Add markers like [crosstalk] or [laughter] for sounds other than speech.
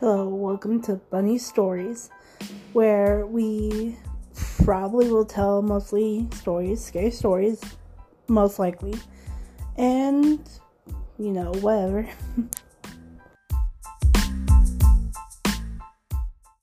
Hello, welcome to Bunny Stories, where we probably will tell mostly stories, scary stories, most likely, and you know, whatever. [laughs]